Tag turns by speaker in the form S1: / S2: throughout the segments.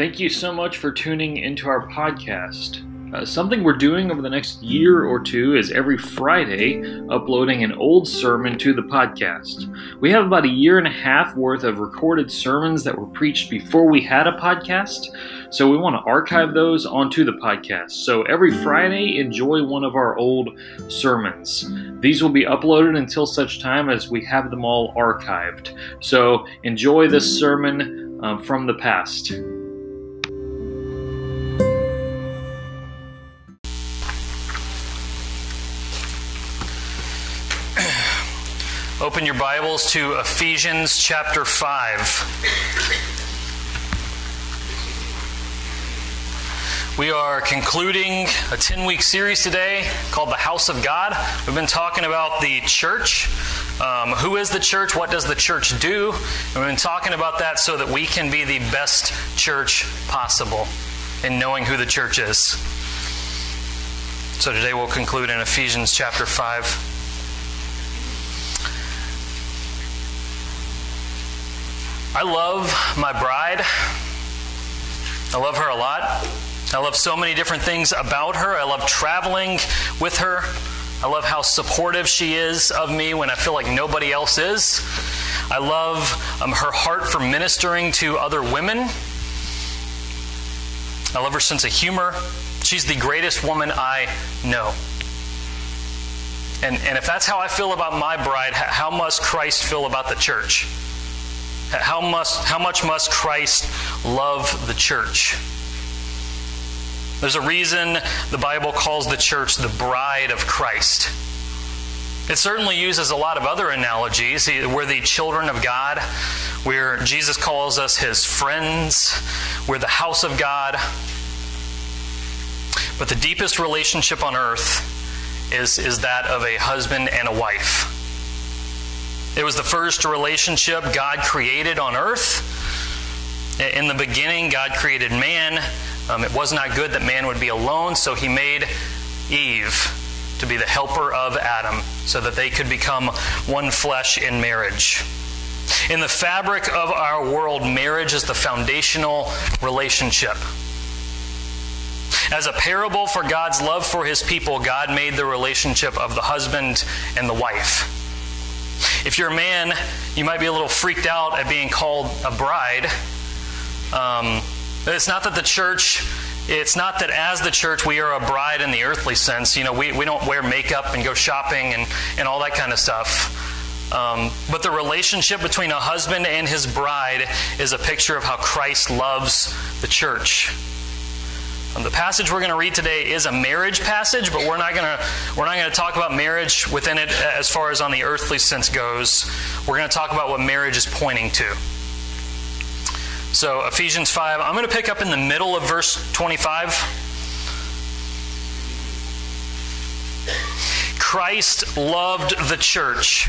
S1: Thank you so much for tuning into our podcast. Uh, something we're doing over the next year or two is every Friday uploading an old sermon to the podcast. We have about a year and a half worth of recorded sermons that were preached before we had a podcast, so we want to archive those onto the podcast. So every Friday, enjoy one of our old sermons. These will be uploaded until such time as we have them all archived. So enjoy this sermon um, from the past.
S2: Open your Bibles to Ephesians chapter 5. We are concluding a 10 week series today called The House of God. We've been talking about the church. Um, who is the church? What does the church do? And we've been talking about that so that we can be the best church possible in knowing who the church is. So today we'll conclude in Ephesians chapter 5. I love my bride. I love her a lot. I love so many different things about her. I love traveling with her. I love how supportive she is of me when I feel like nobody else is. I love um, her heart for ministering to other women. I love her sense of humor. She's the greatest woman I know. And, and if that's how I feel about my bride, how must Christ feel about the church? How, must, how much must Christ love the church? There's a reason the Bible calls the church the bride of Christ. It certainly uses a lot of other analogies. We're the children of God, where Jesus calls us his friends, we're the house of God. But the deepest relationship on earth is, is that of a husband and a wife. It was the first relationship God created on earth. In the beginning, God created man. Um, it was not good that man would be alone, so he made Eve to be the helper of Adam so that they could become one flesh in marriage. In the fabric of our world, marriage is the foundational relationship. As a parable for God's love for his people, God made the relationship of the husband and the wife. If you're a man, you might be a little freaked out at being called a bride. Um, it's not that the church, it's not that as the church we are a bride in the earthly sense. You know, we, we don't wear makeup and go shopping and, and all that kind of stuff. Um, but the relationship between a husband and his bride is a picture of how Christ loves the church. Um, the passage we're going to read today is a marriage passage, but we're not going to we're not going to talk about marriage within it as far as on the earthly sense goes. We're going to talk about what marriage is pointing to. So Ephesians 5, I'm going to pick up in the middle of verse 25. Christ loved the church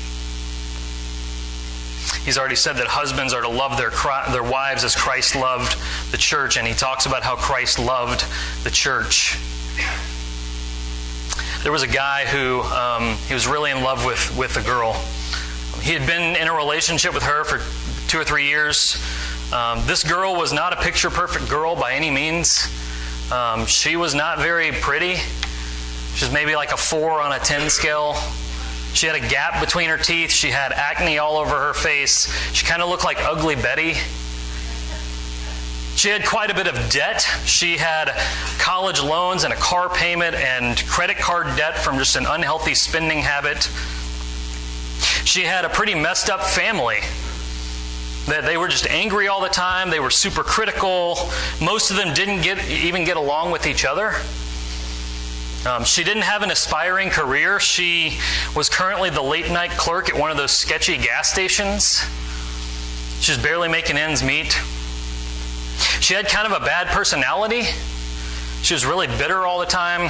S2: He's already said that husbands are to love their, their wives as Christ loved the church, and he talks about how Christ loved the church. There was a guy who um, he was really in love with, with a girl. He had been in a relationship with her for two or three years. Um, this girl was not a picture perfect girl by any means. Um, she was not very pretty. She was maybe like a four on a 10 scale. She had a gap between her teeth. She had acne all over her face. She kind of looked like Ugly Betty. She had quite a bit of debt. She had college loans and a car payment and credit card debt from just an unhealthy spending habit. She had a pretty messed up family. That they were just angry all the time. They were super critical. Most of them didn't get, even get along with each other. Um, she didn't have an aspiring career. She was currently the late night clerk at one of those sketchy gas stations. She was barely making ends meet. She had kind of a bad personality. She was really bitter all the time.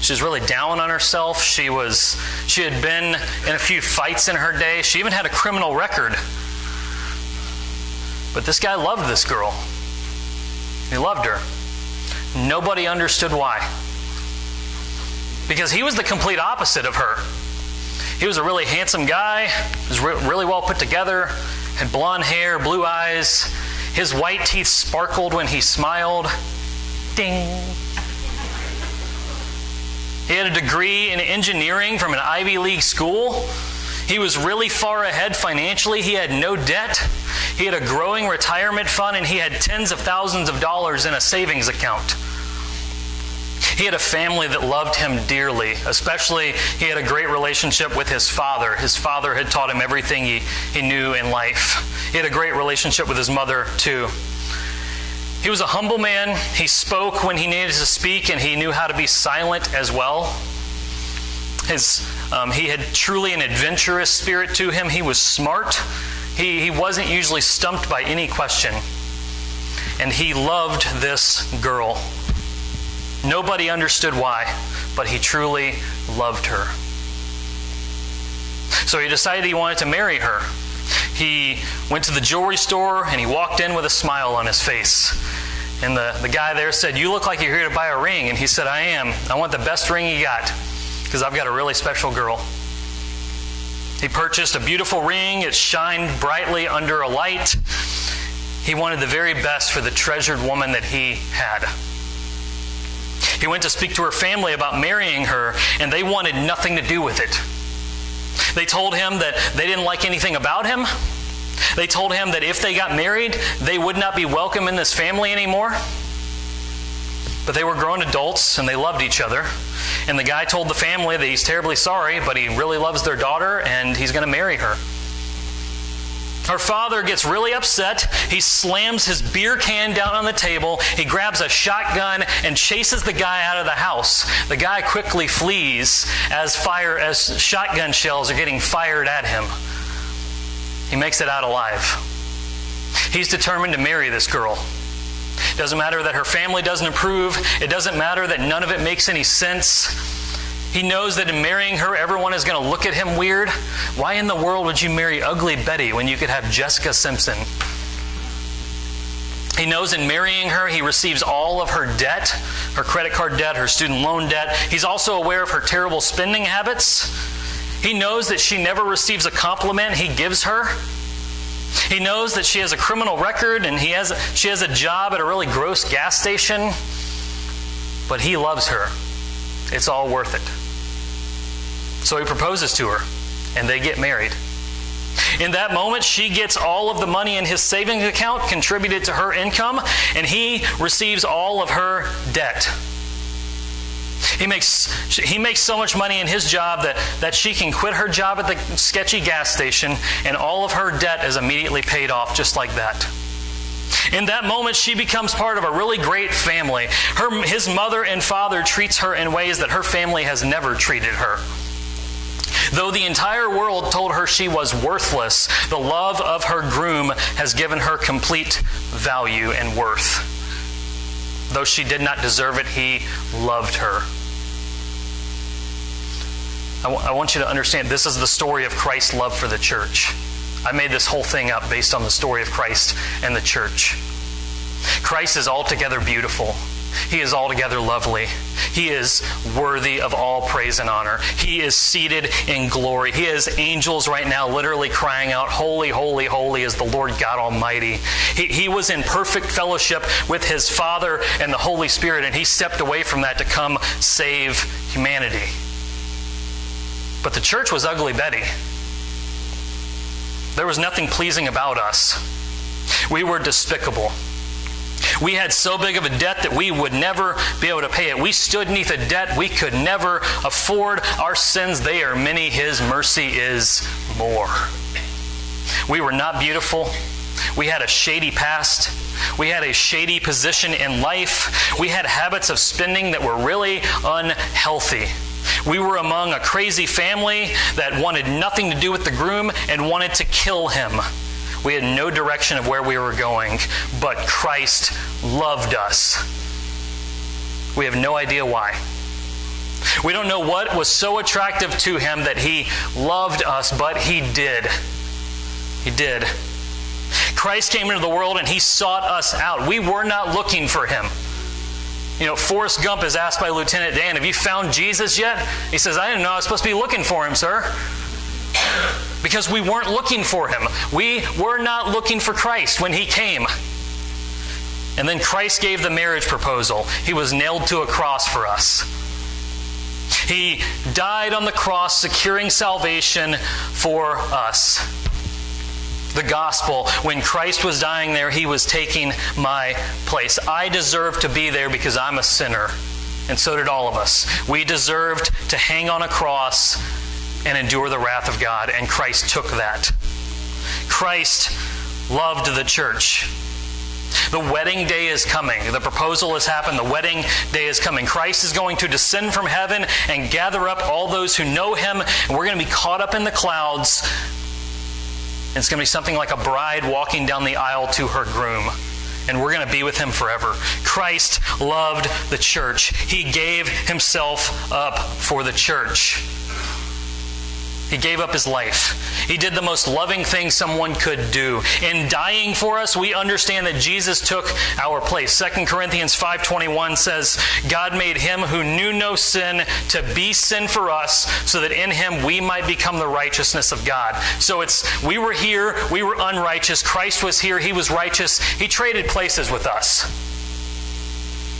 S2: she was really down on herself. She was she had been in a few fights in her day. She even had a criminal record. But this guy loved this girl. He loved her. Nobody understood why. Because he was the complete opposite of her. He was a really handsome guy, was re- really well put together, had blonde hair, blue eyes. His white teeth sparkled when he smiled. Ding. He had a degree in engineering from an Ivy League school. He was really far ahead financially. He had no debt. He had a growing retirement fund and he had tens of thousands of dollars in a savings account. He had a family that loved him dearly, especially he had a great relationship with his father. His father had taught him everything he, he knew in life. He had a great relationship with his mother, too. He was a humble man. He spoke when he needed to speak, and he knew how to be silent as well. His, um, he had truly an adventurous spirit to him. He was smart. He, he wasn't usually stumped by any question. And he loved this girl. Nobody understood why, but he truly loved her. So he decided he wanted to marry her. He went to the jewelry store and he walked in with a smile on his face. And the, the guy there said, You look like you're here to buy a ring. And he said, I am. I want the best ring you got because I've got a really special girl. He purchased a beautiful ring, it shined brightly under a light. He wanted the very best for the treasured woman that he had. He went to speak to her family about marrying her, and they wanted nothing to do with it. They told him that they didn't like anything about him. They told him that if they got married, they would not be welcome in this family anymore. But they were grown adults and they loved each other. And the guy told the family that he's terribly sorry, but he really loves their daughter and he's going to marry her. Her father gets really upset. He slams his beer can down on the table. He grabs a shotgun and chases the guy out of the house. The guy quickly flees as fire as shotgun shells are getting fired at him. He makes it out alive. He's determined to marry this girl. It doesn't matter that her family doesn't approve. It doesn't matter that none of it makes any sense. He knows that in marrying her, everyone is going to look at him weird. Why in the world would you marry ugly Betty when you could have Jessica Simpson? He knows in marrying her, he receives all of her debt her credit card debt, her student loan debt. He's also aware of her terrible spending habits. He knows that she never receives a compliment he gives her. He knows that she has a criminal record and he has, she has a job at a really gross gas station. But he loves her. It's all worth it. So he proposes to her, and they get married. In that moment, she gets all of the money in his savings account contributed to her income, and he receives all of her debt. He makes, he makes so much money in his job that, that she can quit her job at the sketchy gas station, and all of her debt is immediately paid off just like that. In that moment, she becomes part of a really great family. Her, his mother and father treats her in ways that her family has never treated her. Though the entire world told her she was worthless, the love of her groom has given her complete value and worth. Though she did not deserve it, he loved her. I, w- I want you to understand this is the story of Christ's love for the church. I made this whole thing up based on the story of Christ and the church. Christ is altogether beautiful. He is altogether lovely. He is worthy of all praise and honor. He is seated in glory. He has angels right now literally crying out, Holy, holy, holy is the Lord God Almighty. He, he was in perfect fellowship with his Father and the Holy Spirit, and he stepped away from that to come save humanity. But the church was ugly Betty. There was nothing pleasing about us. We were despicable. We had so big of a debt that we would never be able to pay it. We stood neath a debt we could never afford. Our sins, they are many. His mercy is more. We were not beautiful. We had a shady past. We had a shady position in life. We had habits of spending that were really unhealthy. We were among a crazy family that wanted nothing to do with the groom and wanted to kill him. We had no direction of where we were going, but Christ loved us. We have no idea why. We don't know what was so attractive to him that he loved us, but he did. He did. Christ came into the world and he sought us out. We were not looking for him. You know, Forrest Gump is asked by Lieutenant Dan, Have you found Jesus yet? He says, I didn't know I was supposed to be looking for him, sir. Because we weren't looking for him. We were not looking for Christ when he came. And then Christ gave the marriage proposal. He was nailed to a cross for us. He died on the cross, securing salvation for us. The gospel, when Christ was dying there, he was taking my place. I deserve to be there because I'm a sinner. And so did all of us. We deserved to hang on a cross and endure the wrath of God, and Christ took that. Christ loved the church. The wedding day is coming. The proposal has happened. The wedding day is coming. Christ is going to descend from heaven and gather up all those who know him, and we're going to be caught up in the clouds. And it's going to be something like a bride walking down the aisle to her groom and we're going to be with him forever. Christ loved the church. He gave himself up for the church. He gave up his life. He did the most loving thing someone could do. In dying for us, we understand that Jesus took our place. 2 Corinthians 5:21 says, "God made him who knew no sin to be sin for us, so that in him we might become the righteousness of God." So it's we were here, we were unrighteous. Christ was here, he was righteous. He traded places with us.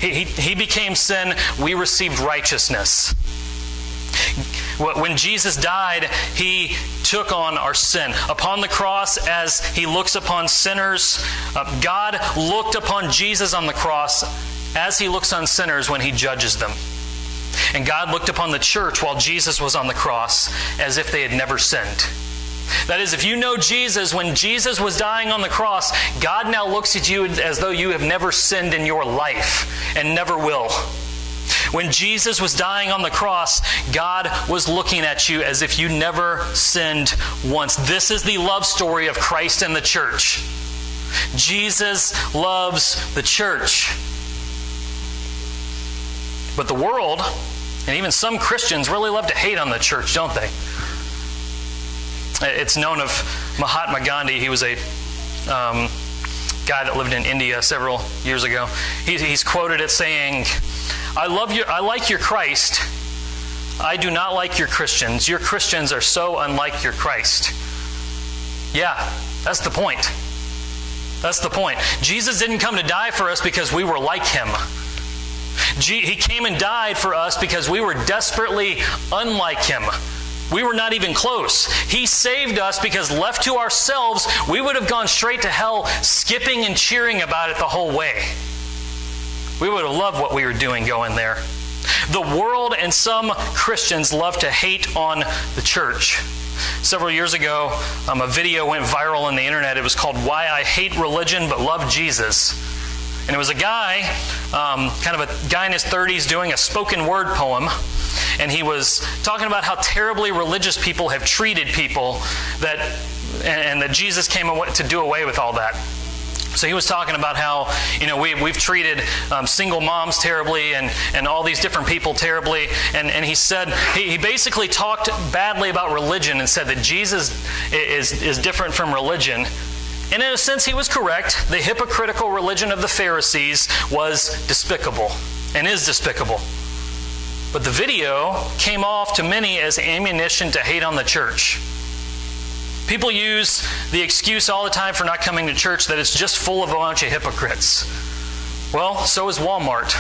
S2: He, he, he became sin, we received righteousness. When Jesus died, he took on our sin. Upon the cross, as he looks upon sinners, uh, God looked upon Jesus on the cross as he looks on sinners when he judges them. And God looked upon the church while Jesus was on the cross as if they had never sinned. That is, if you know Jesus, when Jesus was dying on the cross, God now looks at you as though you have never sinned in your life and never will. When Jesus was dying on the cross, God was looking at you as if you never sinned once. This is the love story of Christ and the church. Jesus loves the church. But the world, and even some Christians, really love to hate on the church, don't they? It's known of Mahatma Gandhi. He was a um, guy that lived in India several years ago. He, he's quoted as saying, I love your, I like your Christ. I do not like your Christians. Your Christians are so unlike your Christ. Yeah, that's the point. That's the point. Jesus didn't come to die for us because we were like him. He came and died for us because we were desperately unlike him. We were not even close. He saved us because left to ourselves, we would have gone straight to hell, skipping and cheering about it the whole way. We would have loved what we were doing going there. The world and some Christians love to hate on the church. Several years ago, um, a video went viral on the internet. It was called Why I Hate Religion But Love Jesus. And it was a guy, um, kind of a guy in his 30s, doing a spoken word poem. And he was talking about how terribly religious people have treated people that, and, and that Jesus came to do away with all that. So he was talking about how, you know, we, we've treated um, single moms terribly and, and all these different people terribly. And, and he said, he, he basically talked badly about religion and said that Jesus is, is different from religion. And in a sense, he was correct. The hypocritical religion of the Pharisees was despicable and is despicable. But the video came off to many as ammunition to hate on the church. People use the excuse all the time for not coming to church that it's just full of a bunch of hypocrites. Well, so is Walmart.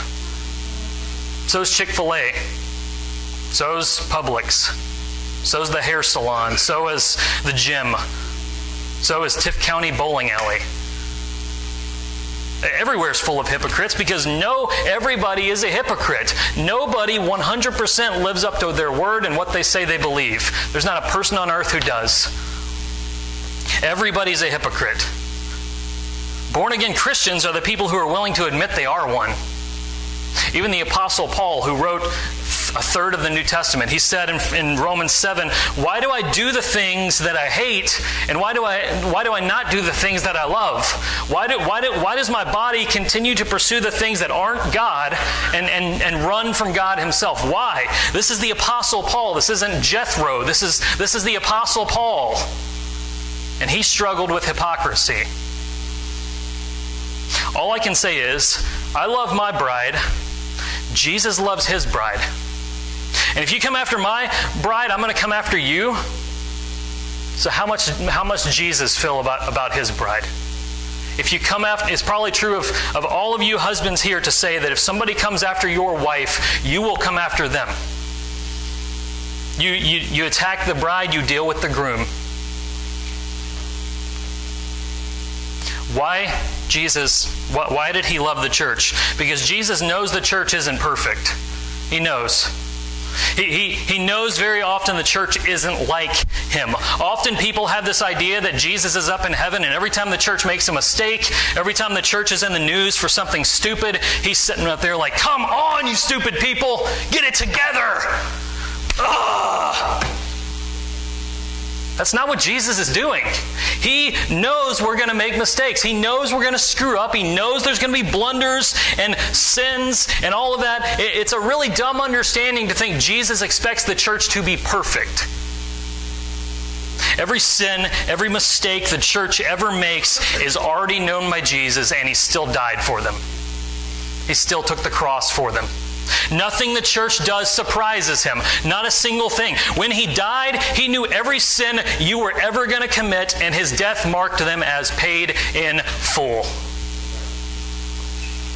S2: So is Chick fil A. So is Publix. So is the hair salon. So is the gym. So is Tift County Bowling Alley. Everywhere is full of hypocrites because no, everybody is a hypocrite. Nobody 100% lives up to their word and what they say they believe. There's not a person on earth who does. Everybody's a hypocrite. Born again Christians are the people who are willing to admit they are one. Even the Apostle Paul, who wrote a third of the New Testament. He said in, in, Romans 7, Why do I do the things that I hate? And why do I, why do I not do the things that I love? Why, do, why, do, why does my body continue to pursue the things that aren't God and, and, and run from God Himself? Why? This is the Apostle Paul. This isn't Jethro. This is, this is the Apostle Paul. And he struggled with hypocrisy. All I can say is, I love my bride. Jesus loves his bride. And if you come after my bride, I'm going to come after you. So how much how much Jesus feel about, about his bride? If you come after it's probably true of, of all of you husbands here to say that if somebody comes after your wife, you will come after them. You, you, you attack the bride, you deal with the groom. Why Jesus, why did he love the church? Because Jesus knows the church isn't perfect. He knows. He, he, he knows very often the church isn't like him. Often people have this idea that Jesus is up in heaven, and every time the church makes a mistake, every time the church is in the news for something stupid, he's sitting up there like, Come on, you stupid people, get it together. Ugh. That's not what Jesus is doing. He knows we're going to make mistakes. He knows we're going to screw up. He knows there's going to be blunders and sins and all of that. It's a really dumb understanding to think Jesus expects the church to be perfect. Every sin, every mistake the church ever makes is already known by Jesus, and He still died for them. He still took the cross for them. Nothing the church does surprises him. Not a single thing. When he died, he knew every sin you were ever going to commit, and his death marked them as paid in full.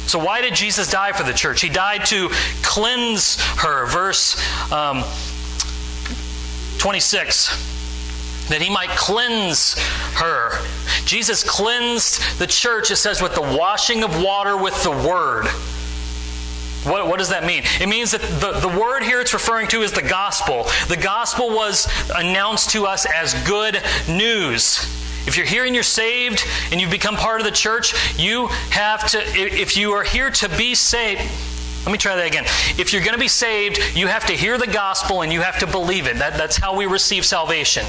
S2: So, why did Jesus die for the church? He died to cleanse her. Verse um, 26 that he might cleanse her. Jesus cleansed the church, it says, with the washing of water with the word. What, what, does that mean? It means that the, the word here it's referring to is the gospel. The gospel was announced to us as good news. If you're here and you're saved and you've become part of the church, you have to, if you are here to be saved, let me try that again. If you're going to be saved, you have to hear the gospel and you have to believe it. That, that's how we receive salvation.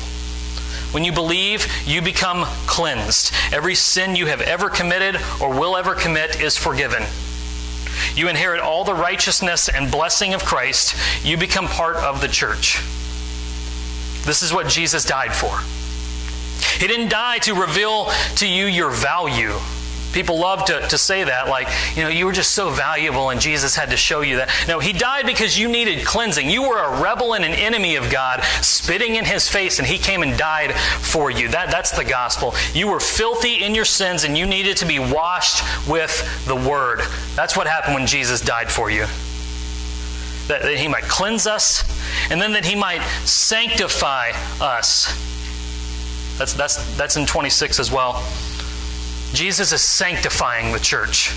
S2: When you believe, you become cleansed. Every sin you have ever committed or will ever commit is forgiven. You inherit all the righteousness and blessing of Christ. You become part of the church. This is what Jesus died for. He didn't die to reveal to you your value. People love to, to say that, like, you know, you were just so valuable and Jesus had to show you that. No, he died because you needed cleansing. You were a rebel and an enemy of God, spitting in his face, and he came and died for you. That, that's the gospel. You were filthy in your sins and you needed to be washed with the word. That's what happened when Jesus died for you. That, that he might cleanse us, and then that he might sanctify us. That's, that's, that's in 26 as well. Jesus is sanctifying the church.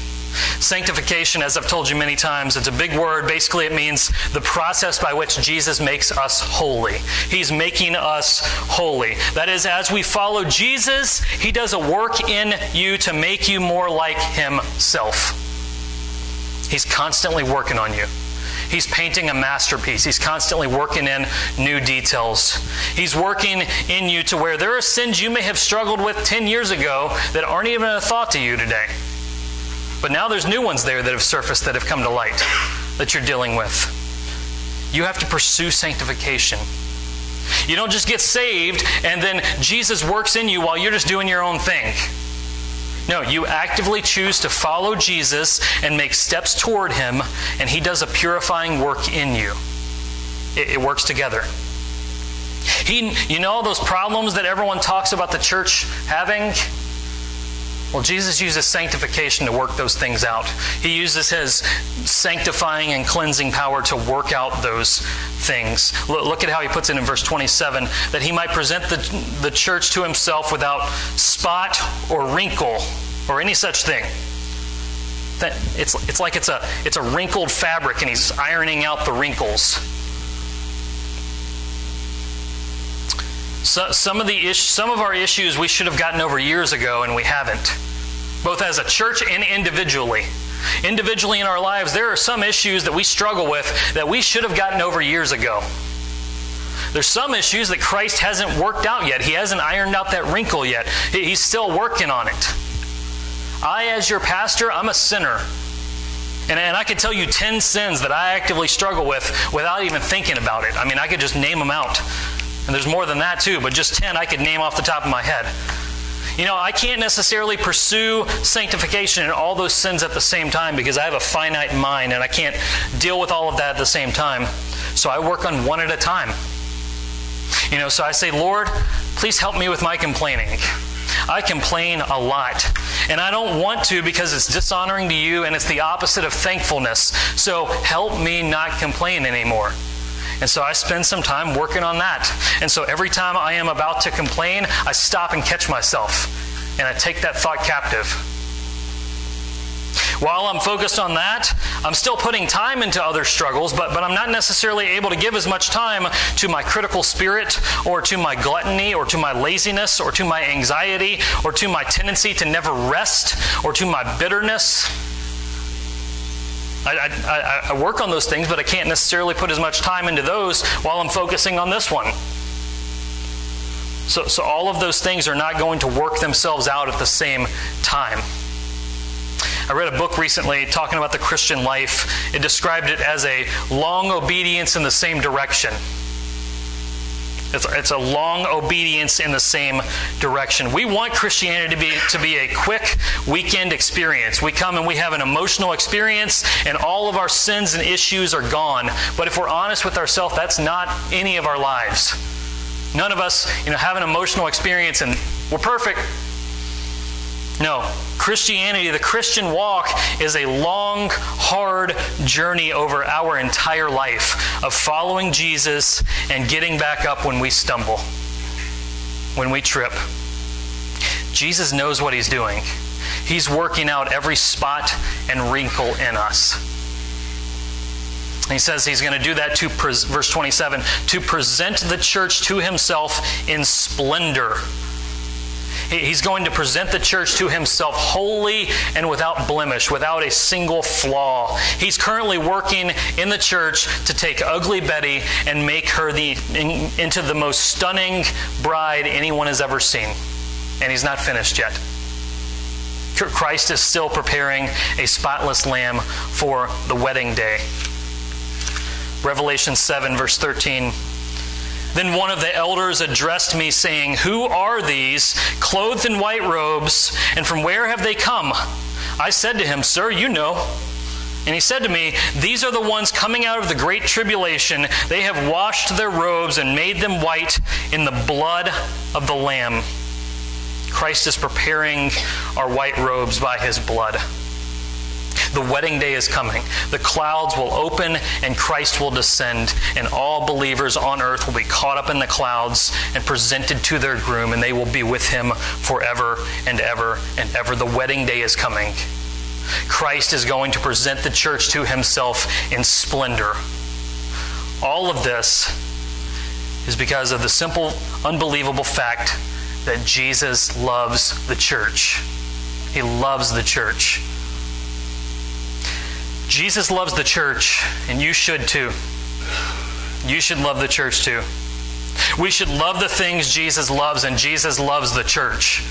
S2: Sanctification, as I've told you many times, it's a big word. Basically, it means the process by which Jesus makes us holy. He's making us holy. That is, as we follow Jesus, He does a work in you to make you more like Himself. He's constantly working on you. He's painting a masterpiece. He's constantly working in new details. He's working in you to where there are sins you may have struggled with 10 years ago that aren't even a thought to you today. But now there's new ones there that have surfaced that have come to light that you're dealing with. You have to pursue sanctification. You don't just get saved and then Jesus works in you while you're just doing your own thing. No, you actively choose to follow Jesus and make steps toward Him, and He does a purifying work in you. It, it works together. He, you know, those problems that everyone talks about the church having? Well, Jesus uses sanctification to work those things out. He uses his sanctifying and cleansing power to work out those things. Look at how he puts it in verse 27 that he might present the, the church to himself without spot or wrinkle or any such thing. It's, it's like it's a, it's a wrinkled fabric and he's ironing out the wrinkles. So, some of the some of our issues we should have gotten over years ago, and we haven't, both as a church and individually. Individually in our lives, there are some issues that we struggle with that we should have gotten over years ago. There's some issues that Christ hasn't worked out yet. He hasn't ironed out that wrinkle yet. He's still working on it. I, as your pastor, I'm a sinner. And, and I could tell you 10 sins that I actively struggle with without even thinking about it. I mean, I could just name them out. And there's more than that, too, but just 10 I could name off the top of my head. You know, I can't necessarily pursue sanctification and all those sins at the same time because I have a finite mind and I can't deal with all of that at the same time. So I work on one at a time. You know, so I say, Lord, please help me with my complaining. I complain a lot. And I don't want to because it's dishonoring to you and it's the opposite of thankfulness. So help me not complain anymore. And so I spend some time working on that. And so every time I am about to complain, I stop and catch myself. And I take that thought captive. While I'm focused on that, I'm still putting time into other struggles, but, but I'm not necessarily able to give as much time to my critical spirit, or to my gluttony, or to my laziness, or to my anxiety, or to my tendency to never rest, or to my bitterness. I, I, I, work on those things, but I can't necessarily put as much time into those while I'm focusing on this one. So, so all of those things are not going to work themselves out at the same time. I read a book recently talking about the Christian life. It described it as a long obedience in the same direction. It's, it's a long obedience in the same direction. We want Christianity to be, to be a quick weekend experience. We come and we have an emotional experience, and all of our sins and issues are gone. But if we're honest with ourselves, that's not any of our lives. None of us, you know, have an emotional experience and we're perfect. No. Christianity, the Christian walk, is a long, hard journey over our entire life of following Jesus and getting back up when we stumble, when we trip. Jesus knows what he's doing. He's working out every spot and wrinkle in us. He says he's going to do that to, verse 27, to present the church to himself in splendor He's going to present the church to himself holy and without blemish, without a single flaw. He's currently working in the church to take ugly Betty and make her the, in, into the most stunning bride anyone has ever seen. And he's not finished yet. Christ is still preparing a spotless lamb for the wedding day. Revelation 7, verse 13 then one of the elders addressed me, saying, Who are these, clothed in white robes, and from where have they come? I said to him, Sir, you know. And he said to me, These are the ones coming out of the great tribulation. They have washed their robes and made them white in the blood of the Lamb. Christ is preparing our white robes by his blood. The wedding day is coming. The clouds will open and Christ will descend, and all believers on earth will be caught up in the clouds and presented to their groom, and they will be with him forever and ever and ever. The wedding day is coming. Christ is going to present the church to himself in splendor. All of this is because of the simple, unbelievable fact that Jesus loves the church. He loves the church. Jesus loves the church, and you should too. You should love the church too. We should love the things Jesus loves, and Jesus loves the church.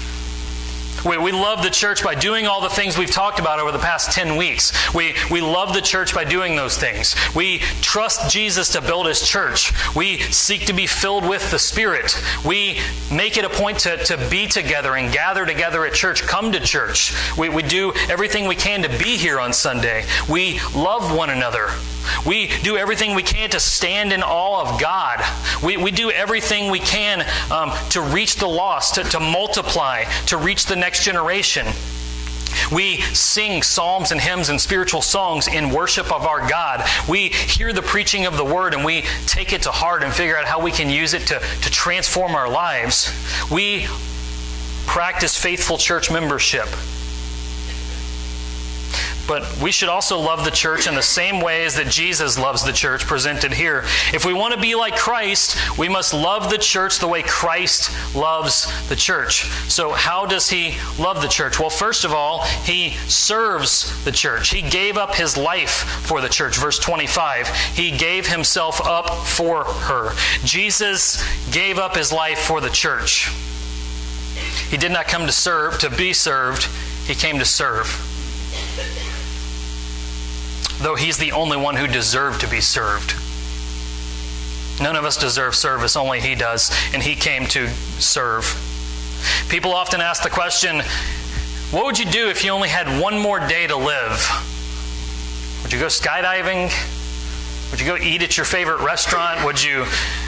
S2: We, we love the church by doing all the things we've talked about over the past 10 weeks. We, we love the church by doing those things. We trust Jesus to build his church. We seek to be filled with the Spirit. We make it a point to, to be together and gather together at church, come to church. We, we do everything we can to be here on Sunday. We love one another. We do everything we can to stand in awe of God. We, we do everything we can um, to reach the lost, to, to multiply, to reach the next generation. We sing psalms and hymns and spiritual songs in worship of our God. We hear the preaching of the word and we take it to heart and figure out how we can use it to, to transform our lives. We practice faithful church membership. But we should also love the church in the same ways that Jesus loves the church presented here. If we want to be like Christ, we must love the church the way Christ loves the church. So, how does he love the church? Well, first of all, he serves the church. He gave up his life for the church. Verse 25, he gave himself up for her. Jesus gave up his life for the church. He did not come to serve, to be served, he came to serve though he's the only one who deserved to be served. None of us deserve service, only he does, and he came to serve. People often ask the question what would you do if you only had one more day to live? Would you go skydiving? Would you go eat at your favorite restaurant? Would you,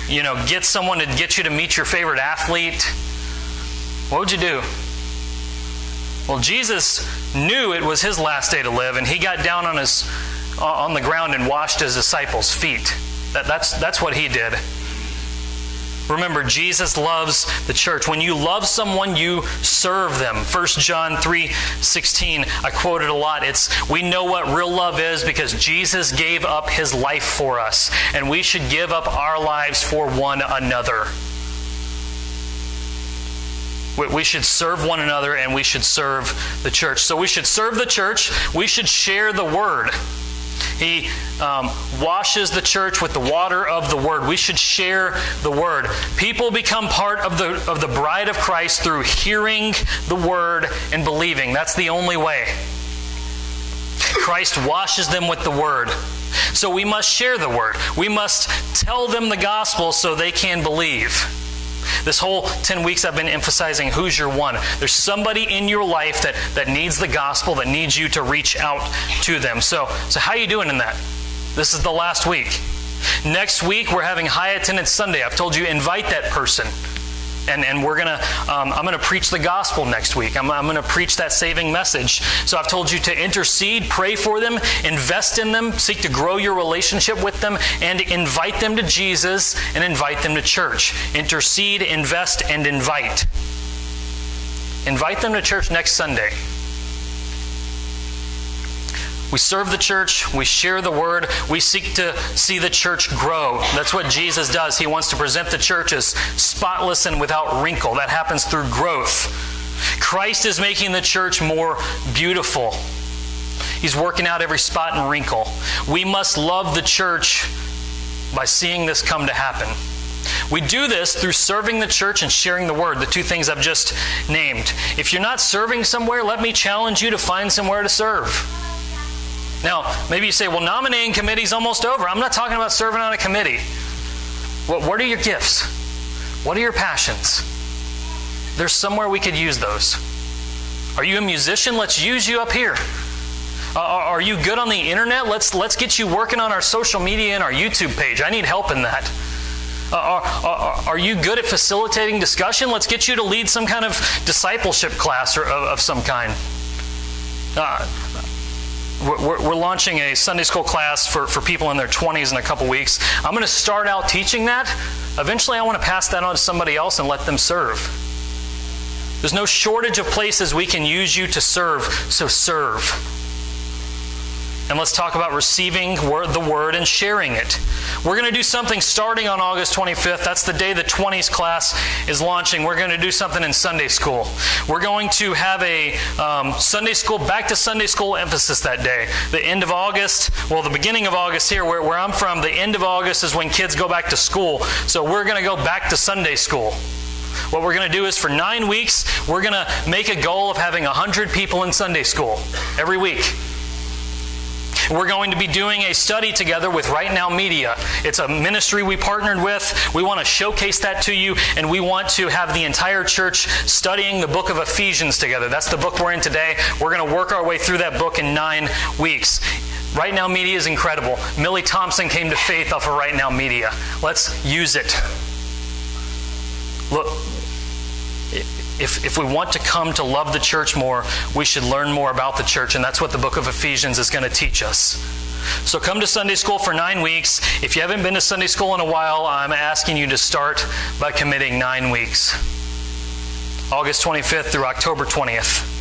S2: you know, get someone to get you to meet your favorite athlete? What would you do? Well, Jesus knew it was his last day to live, and he got down on his Uh, on the ground and washed his disciples' feet. That, that's, that's what he did. Remember, Jesus loves the church. When you love someone, you serve them. 1 John 3 16, I quote it a lot. It's we know what real love is because Jesus gave up his life for us, and we should give up our lives for one another. We should serve one another and we should serve the church. So we should serve the church, we should share the word. He um, washes the church with the water of the word. We should share the word. People become part of the, of the bride of Christ through hearing the word and believing. That's the only way. Christ washes them with the word. So we must share the word. We must tell them the gospel so they can believe. This whole 10 weeks I've been emphasizing who's your one. There's somebody in your life that, that needs the gospel, that needs you to reach out to them. So, so how are you doing in that? This is the last week. Next week, we're having high attendance Sunday. I've told you, invite that person and, and we're gonna um, i'm gonna preach the gospel next week. I'm, I'm gonna preach that saving message. So i've told you to intercede pray for them invest in them seek to grow your relationship with them and invite them to jesus and invite them to church. Intercede invest and invite. Invite them to church next sunday we serve the church, we share the word, we seek to see the church grow. That's what Jesus does. He wants to present the church as spotless and without wrinkle. That happens through growth. Christ is making the church more beautiful. He's working out every spot and wrinkle. We must love the church by seeing this come to happen. We do this through serving the church and sharing the word, the two things I've just named. If you're not serving somewhere, let me challenge you to find somewhere to serve. Now, maybe you say, well, nominating committee's almost over. I'm not talking about serving on a committee. What, what are your gifts? What are your passions? There's somewhere we could use those. Are you a musician? Let's use you up here. Uh, are you good on the internet? Let's, let's get you working on our social media and our YouTube page. I need help in that. Uh, are, are, are, you good at facilitating discussion? Let's get you to lead some kind of discipleship class or, of, of some kind. Uh, we're, we're, launching a Sunday school class for, for people in their 20s in a couple weeks. I'm going to start out teaching that. Eventually, I want to pass that on to somebody else and let them serve. There's no shortage of places we can use you to serve, so serve. And let's talk about receiving the word and sharing it. We're going to do something starting on August 25th. That's the day the 20s class is launching. We're going to do something in Sunday school. We're going to have a um, Sunday school, back to Sunday school emphasis that day. The end of August, well, the beginning of August here, where, where I'm from, the end of August is when kids go back to school. So we're going to go back to Sunday school. What we're going to do is for nine weeks, we're going to make a goal of having 100 people in Sunday school every week. We're going to be doing a study together with Right Now Media. It's a ministry we partnered with. We want to showcase that to you, and we want to have the entire church studying the book of Ephesians together. That's the book we're in today. We're going to work our way through that book in nine weeks. Right Now Media is incredible. Millie Thompson came to faith off of Right Now Media. Let's use it. Look, if, if we want to come to love the church more, we should learn more about the church, and that's what the book of Ephesians is going to teach us. So come to Sunday school for nine weeks. If you haven't been to Sunday school in a while, I'm asking you to start by committing nine weeks August 25th through October 20th.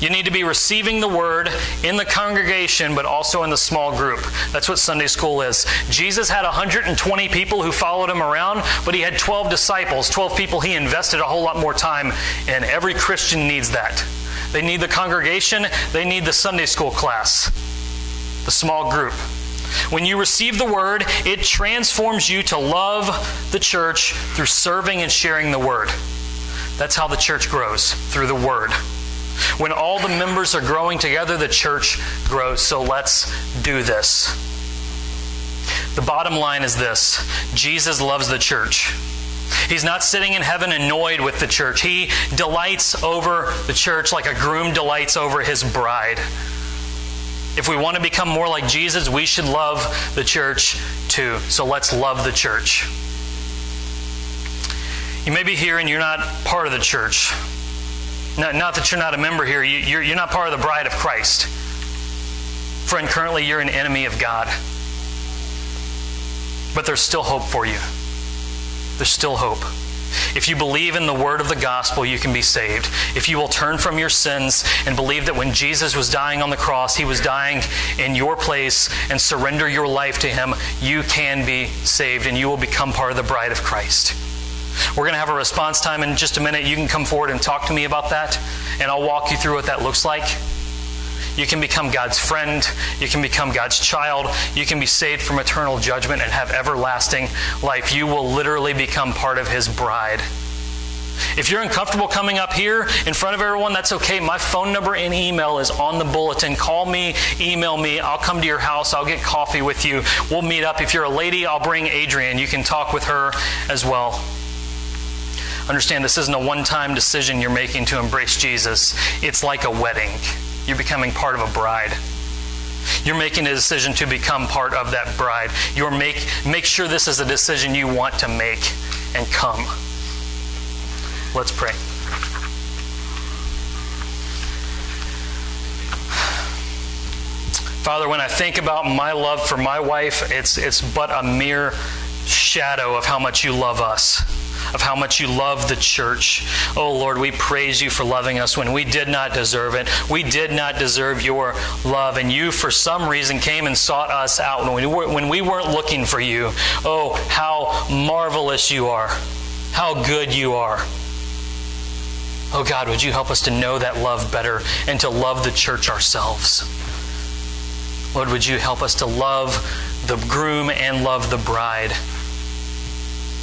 S2: You need to be receiving the word in the congregation, but also in the small group. That's what Sunday school is. Jesus had 120 people who followed him around, but he had 12 disciples, 12 people he invested a whole lot more time in. Every Christian needs that. They need the congregation, they need the Sunday school class, the small group. When you receive the word, it transforms you to love the church through serving and sharing the word. That's how the church grows, through the word. When all the members are growing together, the church grows. So let's do this. The bottom line is this Jesus loves the church. He's not sitting in heaven annoyed with the church. He delights over the church like a groom delights over his bride. If we want to become more like Jesus, we should love the church too. So let's love the church. You may be here and you're not part of the church. Not, not that you're not a member here, you, you're, you're not part of the bride of Christ. Friend, currently you're an enemy of God. But there's still hope for you. There's still hope. If you believe in the word of the gospel, you can be saved. If you will turn from your sins and believe that when Jesus was dying on the cross, he was dying in your place and surrender your life to him, you can be saved and you will become part of the bride of Christ. We're going to have a response time in just a minute. You can come forward and talk to me about that, and I'll walk you through what that looks like. You can become God's friend. You can become God's child. You can be saved from eternal judgment and have everlasting life. You will literally become part of His bride. If you're uncomfortable coming up here in front of everyone, that's okay. My phone number and email is on the bulletin. Call me, email me. I'll come to your house. I'll get coffee with you. We'll meet up. If you're a lady, I'll bring Adrian. You can talk with her as well. Understand this isn't a one time decision you're making to embrace Jesus, it's like a wedding. You're becoming part of a bride. You're making a decision to become part of that bride. You're make make sure this is a decision you want to make and come. Let's pray. Father, when I think about my love for my wife, it's it's but a mere shadow of how much you love us of how much you love the church. Oh Lord, we praise you for loving us when we did not deserve it. We did not deserve your love, and you, for some reason, came and sought us out when we, were, when we weren't looking for you. Oh, how marvelous you are! How good you are! Oh God, would you help us to know that love better and to love the church ourselves? Lord, would you help us to love the groom and love the bride?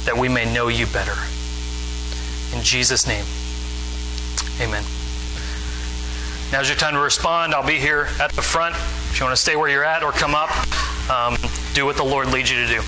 S2: That we may know you better. In Jesus' name, amen. Now's your time to respond. I'll be here at the front. If you want to stay where you're at or come up, um, do what the Lord leads you to do.